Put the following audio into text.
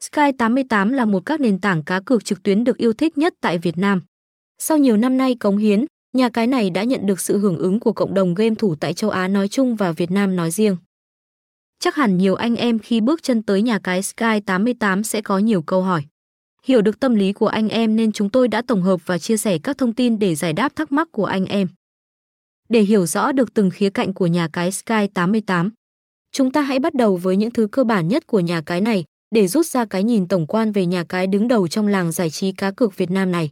Sky 88 là một các nền tảng cá cược trực tuyến được yêu thích nhất tại Việt Nam. Sau nhiều năm nay cống hiến, nhà cái này đã nhận được sự hưởng ứng của cộng đồng game thủ tại châu Á nói chung và Việt Nam nói riêng. Chắc hẳn nhiều anh em khi bước chân tới nhà cái Sky 88 sẽ có nhiều câu hỏi. Hiểu được tâm lý của anh em nên chúng tôi đã tổng hợp và chia sẻ các thông tin để giải đáp thắc mắc của anh em. Để hiểu rõ được từng khía cạnh của nhà cái Sky 88, chúng ta hãy bắt đầu với những thứ cơ bản nhất của nhà cái này để rút ra cái nhìn tổng quan về nhà cái đứng đầu trong làng giải trí cá cược Việt Nam này.